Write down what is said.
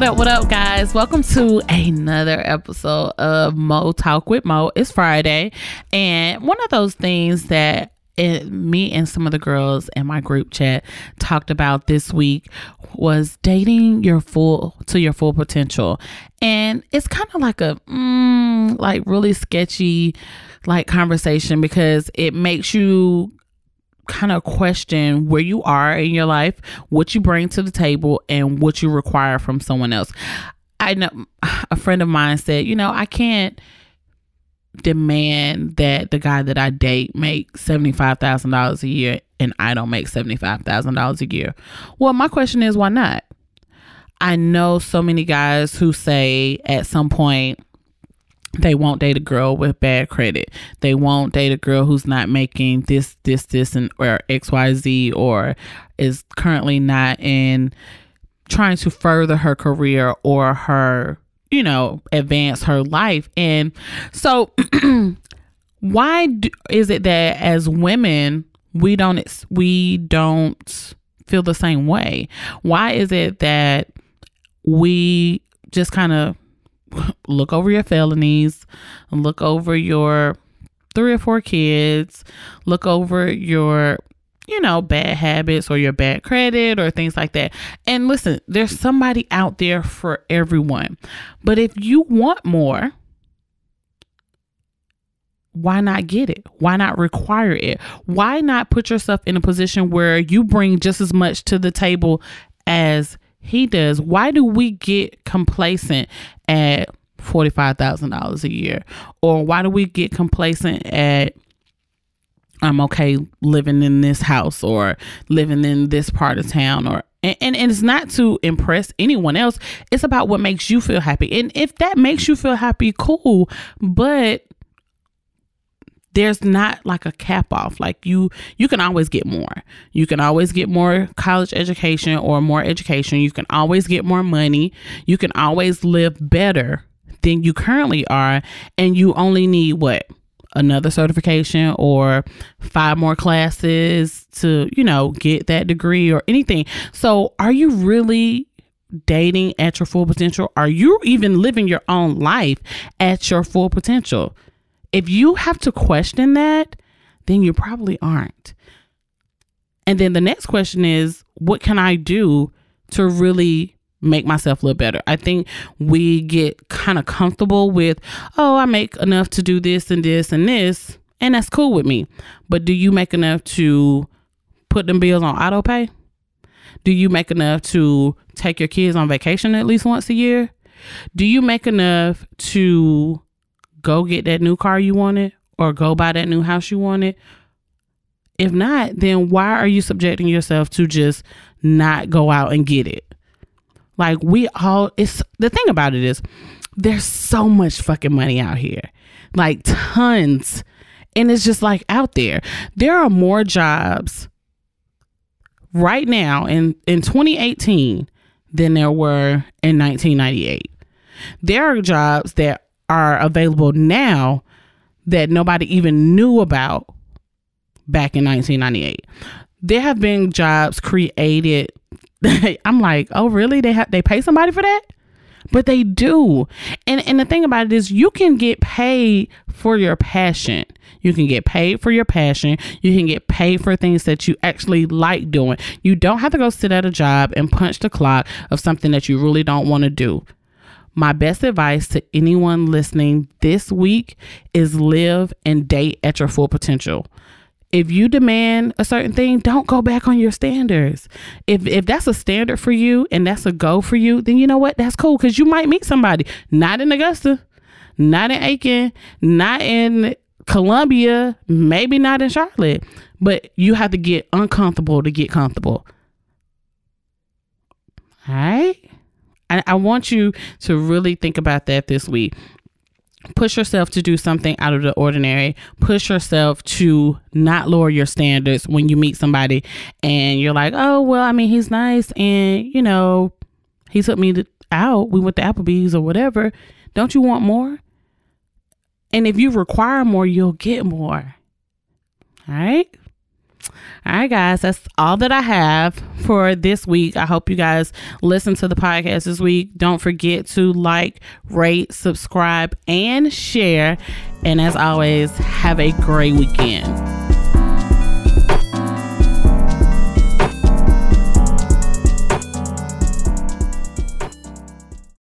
What up, what up, guys? Welcome to another episode of Mo Talk with Mo. It's Friday, and one of those things that it, me and some of the girls in my group chat talked about this week was dating your full to your full potential, and it's kind of like a mm, like really sketchy like conversation because it makes you kind of question where you are in your life, what you bring to the table, and what you require from someone else. I know a friend of mine said, you know, I can't demand that the guy that I date make $75,000 a year and I don't make $75,000 a year. Well, my question is, why not? I know so many guys who say at some point, they won't date a girl with bad credit. They won't date a girl who's not making this, this, this, and or X, Y, Z, or is currently not in trying to further her career or her, you know, advance her life. And so, why do, is it that as women we don't we don't feel the same way? Why is it that we just kind of look over your felonies, look over your three or four kids, look over your you know, bad habits or your bad credit or things like that. And listen, there's somebody out there for everyone. But if you want more, why not get it? Why not require it? Why not put yourself in a position where you bring just as much to the table as he does. Why do we get complacent at $45,000 a year? Or why do we get complacent at I'm okay living in this house or living in this part of town or and, and, and it's not to impress anyone else. It's about what makes you feel happy. And if that makes you feel happy, cool. But there's not like a cap off. Like you you can always get more. You can always get more college education or more education. You can always get more money. You can always live better than you currently are and you only need what another certification or five more classes to you know get that degree or anything. So are you really dating at your full potential? Are you even living your own life at your full potential if you have to question that, then you probably aren't. And then the next question is, what can I do to really make myself look better? I think we get kind of comfortable with, oh, I make enough to do this and this and this, and that's cool with me. But do you make enough to put them bills on auto pay? Do you make enough to take your kids on vacation at least once a year? Do you make enough to go get that new car you wanted or go buy that new house you wanted? If not, then why are you subjecting yourself to just not go out and get it? Like we all it's the thing about it is there's so much fucking money out here. Like tons. And it's just like out there. There are more jobs right now in in 2018 than there were in 1998. There are jobs that are available now that nobody even knew about back in 1998. There have been jobs created. I'm like, oh really? They have they pay somebody for that? But they do. And and the thing about it is you can get paid for your passion. You can get paid for your passion. You can get paid for things that you actually like doing. You don't have to go sit at a job and punch the clock of something that you really don't want to do. My best advice to anyone listening this week is live and date at your full potential. If you demand a certain thing, don't go back on your standards. If if that's a standard for you and that's a go for you, then you know what? That's cool because you might meet somebody not in Augusta, not in Aiken, not in Columbia, maybe not in Charlotte, but you have to get uncomfortable to get comfortable. All right. I, I want you to really think about that this week. Push yourself to do something out of the ordinary. Push yourself to not lower your standards when you meet somebody and you're like oh well i mean he's nice and you know he took me out. We went to applebee's or whatever. Don't you want more? And if you require more you'll get more. All right All right, guys, that's all that I have for this week. I hope you guys listen to the podcast this week. Don't forget to like, rate, subscribe, and share. And as always, have a great weekend.